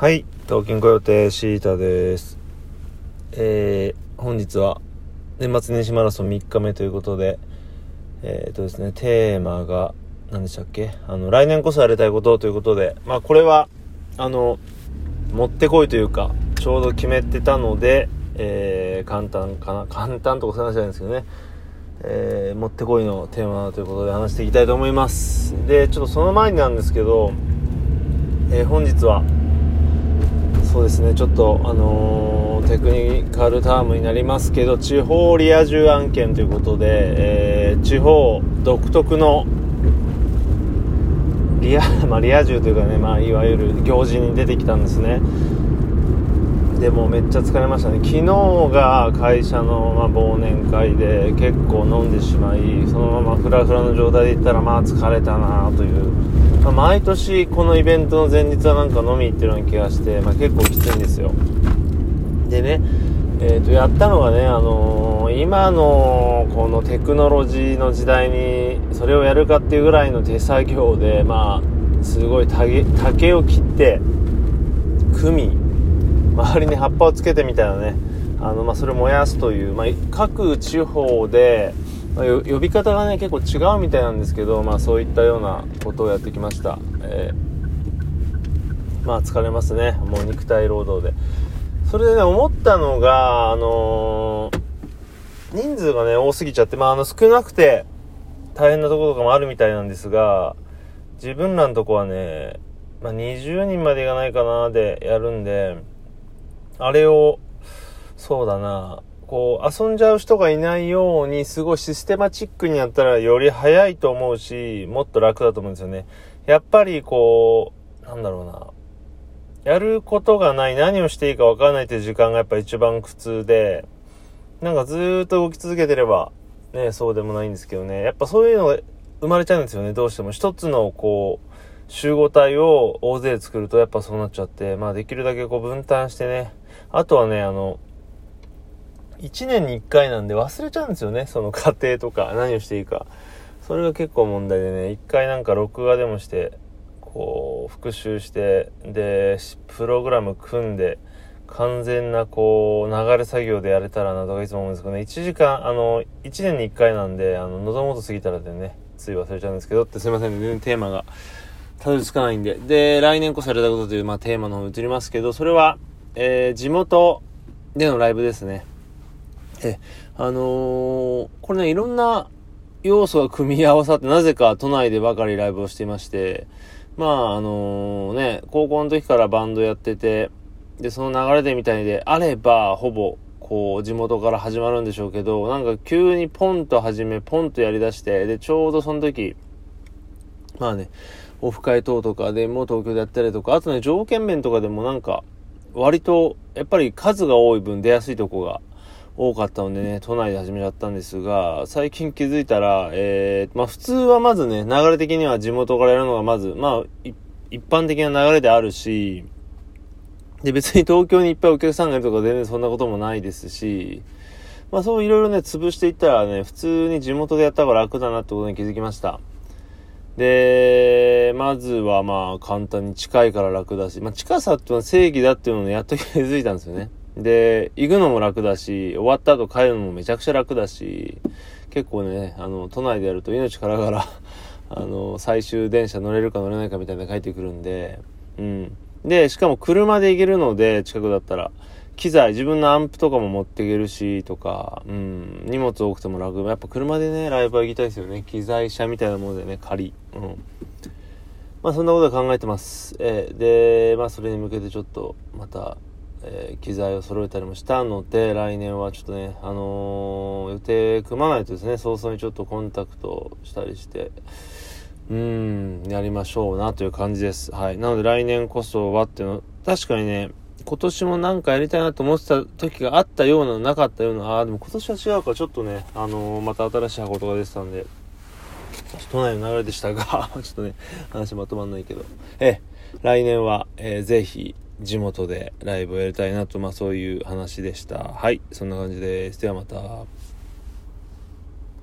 はい、東京コヨテシータです。えー、本日は年末年始マラソン3日目ということで、えっ、ー、とですね、テーマが、何でしたっけ？あの、来年こそやりたいことということで、まあこれは、あの、持ってこいというか、ちょうど決めてたので、えー、簡単かな、簡単とかそういう話じゃないんですけどね、えー、持ってこいのテーマということで話していきたいと思います。で、ちょっとその前になんですけど、えー、本日は、そうですね、ちょっと、あのー、テクニカルタームになりますけど、地方リア充案件ということで、えー、地方独特のリア、まあ、リア充というかね、まあ、いわゆる行事に出てきたんですね。でもめっちゃ疲れましたね。昨日が会社の、ま、忘年会で結構飲んでしまいそのままフラフラの状態で行ったらまあ疲れたなという、まあ、毎年このイベントの前日はなんか飲み行ってるような気がして、まあ、結構きついんですよ。でねえー、とやったのがね、あのー、今のこのテクノロジーの時代にそれをやるかっていうぐらいの手作業で、まあ、すごい竹を切って組み周りに葉っぱをつけてみたいなね。あの、まあ、それを燃やすという、まあ、各地方で、まあ、呼び方がね結構違うみたいなんですけど、まあ、そういったようなことをやってきました、えー、まあ疲れますね。もう肉体労働で。それでね思ったのがあのー、人数がね多すぎちゃって、まあ、あの少なくて大変なところとかもあるみたいなんですが自分らのとこはね、まあ、20人までいかないかなでやるんであれを、そうだな、こう、遊んじゃう人がいないように、すごいシステマチックにやったらより早いと思うし、もっと楽だと思うんですよね。やっぱりこう、なんだろうな。やることがない、何をしていいか分からないという時間がやっぱ一番苦痛で、なんかずーっと動き続けてれば、ね、そうでもないんですけどね。やっぱそういうのが生まれちゃうんですよね、どうしても。一つのこう、集合体を大勢作るとやっぱそうなっちゃって、まあできるだけこう分担してね、あとはね、あの、1年に1回なんで忘れちゃうんですよね。その過程とか何をしていいか。それが結構問題でね、1回なんか録画でもして、こう、復習して、で、プログラム組んで、完全なこう、流れ作業でやれたらなとかいつも思うんですけどね、1時間、あの、1年に1回なんで、あの、望もうと過ぎたらでね、つい忘れちゃうんですけどってすいませんね、全然テーマがたどり着かないんで。で、来年こそやれたことという、まあ、テーマの方に移りますけど、それは、えー、地元でのライブですね。え、あのー、これね、いろんな要素が組み合わさって、なぜか都内でばかりライブをしていまして、まあ、あのー、ね、高校の時からバンドやってて、で、その流れでみたいであれば、ほぼ、こう、地元から始まるんでしょうけど、なんか急にポンと始め、ポンとやり出して、で、ちょうどその時、まあね、オフ会等とかでも東京でやったりとか、あとね、条件面とかでもなんか、割と、やっぱり数が多い分出やすいとこが多かったのでね、都内で始めちゃったんですが、最近気づいたら、えー、まあ普通はまずね、流れ的には地元からやるのがまず、まあ、一般的な流れであるし、で、別に東京にいっぱいお客さんがいるとか全然そんなこともないですし、まあそういろいろね、潰していったらね、普通に地元でやった方が楽だなってことに気づきました。で、まずはまあ簡単に近いから楽だし、まあ近さってのは正義だっていうのをやっと気づいたんですよね。で、行くのも楽だし、終わった後帰るのもめちゃくちゃ楽だし、結構ね、あの、都内でやると命からがら あの、最終電車乗れるか乗れないかみたいな帰ってくるんで、うん。で、しかも車で行けるので、近くだったら。機材、自分のアンプとかも持っていけるし、とか、うん、荷物多くても楽。やっぱ車でね、ライブは行きたいですよね。機材車みたいなものでね、仮。うん。まあそんなことは考えてます。えー、で、まあそれに向けてちょっと、また、えー、機材を揃えたりもしたので、来年はちょっとね、あのー、予定組まないとですね、早々にちょっとコンタクトしたりして、うん、やりましょうなという感じです。はい。なので来年こそはっていうの、確かにね、今年もなんかやりたいなと思ってた時があったような、なかったような、ああ、でも今年は違うから、ちょっとね、あのー、また新しい箱とか出てたんで、都内の流れでしたが ちょっとね、話まとまんないけど、ええ、来年は、えー、ぜひ、地元でライブをやりたいなと、まあそういう話でした。はい、そんな感じです。ではまた。